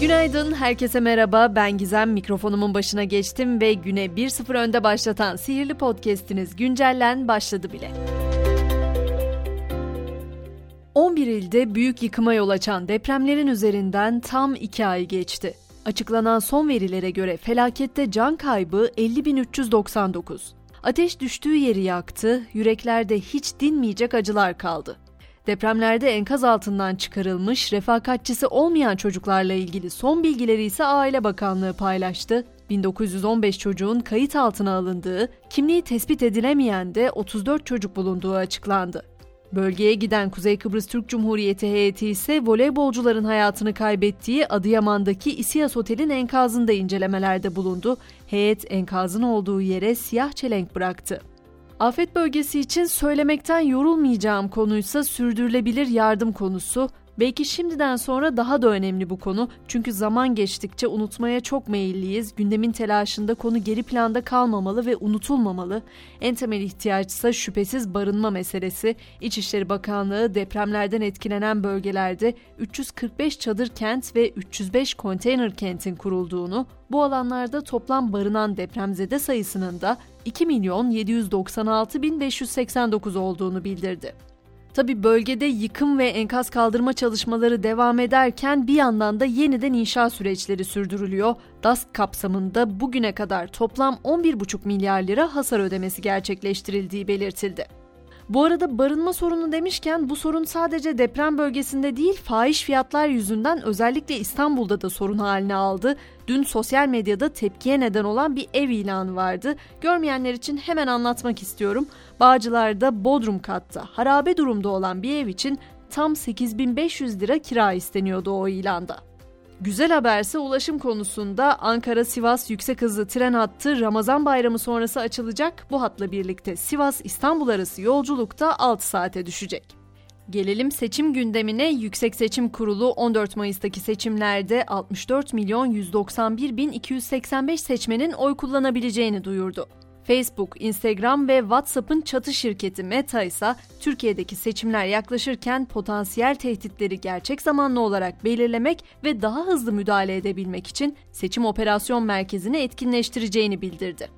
Günaydın, herkese merhaba. Ben Gizem, mikrofonumun başına geçtim ve güne 1-0 önde başlatan sihirli podcast'iniz Güncellen başladı bile. 11 ilde büyük yıkıma yol açan depremlerin üzerinden tam 2 ay geçti. Açıklanan son verilere göre felakette can kaybı 50.399. Ateş düştüğü yeri yaktı, yüreklerde hiç dinmeyecek acılar kaldı. Depremlerde enkaz altından çıkarılmış, refakatçisi olmayan çocuklarla ilgili son bilgileri ise Aile Bakanlığı paylaştı. 1915 çocuğun kayıt altına alındığı, kimliği tespit edilemeyen de 34 çocuk bulunduğu açıklandı. Bölgeye giden Kuzey Kıbrıs Türk Cumhuriyeti heyeti ise voleybolcuların hayatını kaybettiği Adıyaman'daki İSİAS Otel'in enkazında incelemelerde bulundu. Heyet enkazın olduğu yere siyah çelenk bıraktı. Afet bölgesi için söylemekten yorulmayacağım konuysa sürdürülebilir yardım konusu. Belki şimdiden sonra daha da önemli bu konu. Çünkü zaman geçtikçe unutmaya çok meyilliyiz. Gündemin telaşında konu geri planda kalmamalı ve unutulmamalı. En temel ihtiyaç ise şüphesiz barınma meselesi. İçişleri Bakanlığı depremlerden etkilenen bölgelerde 345 çadır kent ve 305 konteyner kentin kurulduğunu, bu alanlarda toplam barınan depremzede sayısının da 2 milyon 796 bin 589 olduğunu bildirdi. Tabi bölgede yıkım ve enkaz kaldırma çalışmaları devam ederken bir yandan da yeniden inşa süreçleri sürdürülüyor. DAS kapsamında bugüne kadar toplam 11,5 milyar lira hasar ödemesi gerçekleştirildiği belirtildi. Bu arada barınma sorunu demişken bu sorun sadece deprem bölgesinde değil fahiş fiyatlar yüzünden özellikle İstanbul'da da sorun haline aldı. Dün sosyal medyada tepkiye neden olan bir ev ilanı vardı. Görmeyenler için hemen anlatmak istiyorum. Bağcılar'da Bodrum katta harabe durumda olan bir ev için tam 8500 lira kira isteniyordu o ilanda. Güzel haberse ulaşım konusunda Ankara-Sivas yüksek hızlı tren hattı Ramazan bayramı sonrası açılacak. Bu hatla birlikte Sivas-İstanbul arası yolculukta 6 saate düşecek. Gelelim seçim gündemine. Yüksek Seçim Kurulu 14 Mayıs'taki seçimlerde 64 milyon 191 bin 285 seçmenin oy kullanabileceğini duyurdu. Facebook, Instagram ve WhatsApp'ın çatı şirketi Meta ise Türkiye'deki seçimler yaklaşırken potansiyel tehditleri gerçek zamanlı olarak belirlemek ve daha hızlı müdahale edebilmek için seçim operasyon merkezini etkinleştireceğini bildirdi.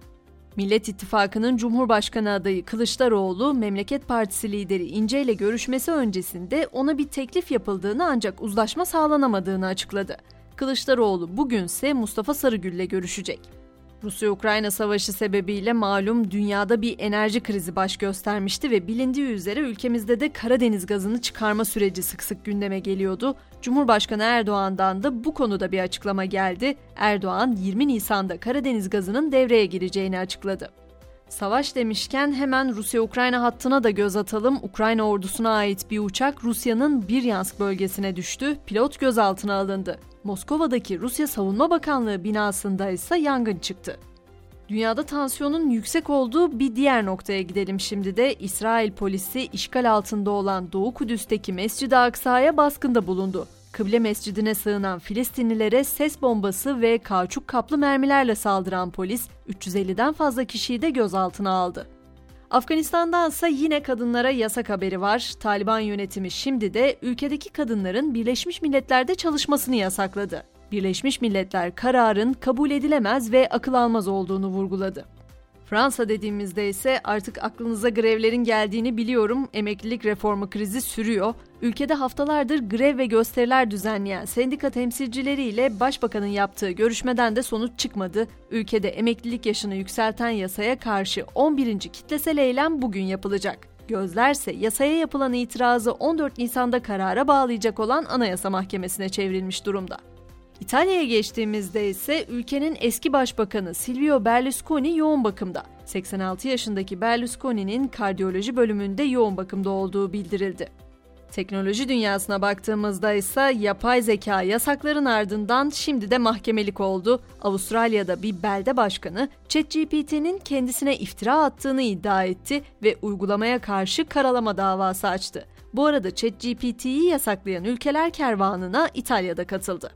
Millet İttifakı'nın Cumhurbaşkanı adayı Kılıçdaroğlu, Memleket Partisi lideri İnce ile görüşmesi öncesinde ona bir teklif yapıldığını ancak uzlaşma sağlanamadığını açıkladı. Kılıçdaroğlu bugünse Mustafa Sarıgül ile görüşecek. Rusya-Ukrayna savaşı sebebiyle malum dünyada bir enerji krizi baş göstermişti ve bilindiği üzere ülkemizde de Karadeniz gazını çıkarma süreci sık sık gündeme geliyordu. Cumhurbaşkanı Erdoğan'dan da bu konuda bir açıklama geldi. Erdoğan 20 Nisan'da Karadeniz gazının devreye gireceğini açıkladı. Savaş demişken hemen Rusya-Ukrayna hattına da göz atalım. Ukrayna ordusuna ait bir uçak Rusya'nın Biryansk bölgesine düştü. Pilot gözaltına alındı. Moskova'daki Rusya Savunma Bakanlığı binasında ise yangın çıktı. Dünyada tansiyonun yüksek olduğu bir diğer noktaya gidelim şimdi de. İsrail polisi işgal altında olan Doğu Kudüs'teki Mescid-i Aksa'ya baskında bulundu. Kıble Mescidine sığınan Filistinlilere ses bombası ve kauçuk kaplı mermilerle saldıran polis 350'den fazla kişiyi de gözaltına aldı. Afganistan'dan ise yine kadınlara yasak haberi var. Taliban yönetimi şimdi de ülkedeki kadınların Birleşmiş Milletler'de çalışmasını yasakladı. Birleşmiş Milletler kararın kabul edilemez ve akıl almaz olduğunu vurguladı. Fransa dediğimizde ise artık aklınıza grevlerin geldiğini biliyorum. Emeklilik reformu krizi sürüyor. Ülkede haftalardır grev ve gösteriler düzenleyen sendika temsilcileriyle başbakanın yaptığı görüşmeden de sonuç çıkmadı. Ülkede emeklilik yaşını yükselten yasaya karşı 11. kitlesel eylem bugün yapılacak. Gözlerse yasaya yapılan itirazı 14 Nisan'da karara bağlayacak olan Anayasa Mahkemesi'ne çevrilmiş durumda. İtalya'ya geçtiğimizde ise ülkenin eski başbakanı Silvio Berlusconi yoğun bakımda. 86 yaşındaki Berlusconi'nin kardiyoloji bölümünde yoğun bakımda olduğu bildirildi. Teknoloji dünyasına baktığımızda ise yapay zeka yasakların ardından şimdi de mahkemelik oldu. Avustralya'da bir belde başkanı ChatGPT'nin kendisine iftira attığını iddia etti ve uygulamaya karşı karalama davası açtı. Bu arada ChatGPT'yi yasaklayan ülkeler kervanına İtalya'da katıldı.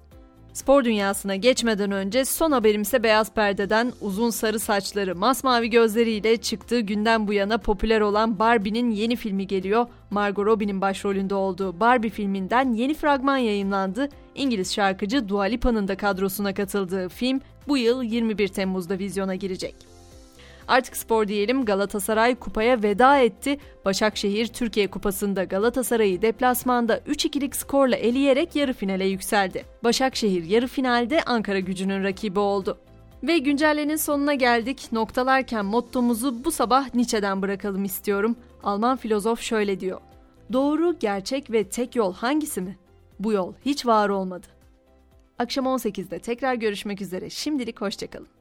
Spor dünyasına geçmeden önce son haberimse Beyaz Perde'den uzun sarı saçları, masmavi gözleriyle çıktığı günden bu yana popüler olan Barbie'nin yeni filmi geliyor. Margot Robbie'nin başrolünde olduğu Barbie filminden yeni fragman yayınlandı. İngiliz şarkıcı Dua Lipa'nın da kadrosuna katıldığı film bu yıl 21 Temmuz'da vizyona girecek. Artık spor diyelim Galatasaray kupaya veda etti. Başakşehir Türkiye Kupası'nda Galatasaray'ı deplasmanda 3-2'lik skorla eleyerek yarı finale yükseldi. Başakşehir yarı finalde Ankara gücünün rakibi oldu. Ve güncellenin sonuna geldik. Noktalarken mottomuzu bu sabah Nietzsche'den bırakalım istiyorum. Alman filozof şöyle diyor. Doğru, gerçek ve tek yol hangisi mi? Bu yol hiç var olmadı. Akşam 18'de tekrar görüşmek üzere. Şimdilik hoşçakalın.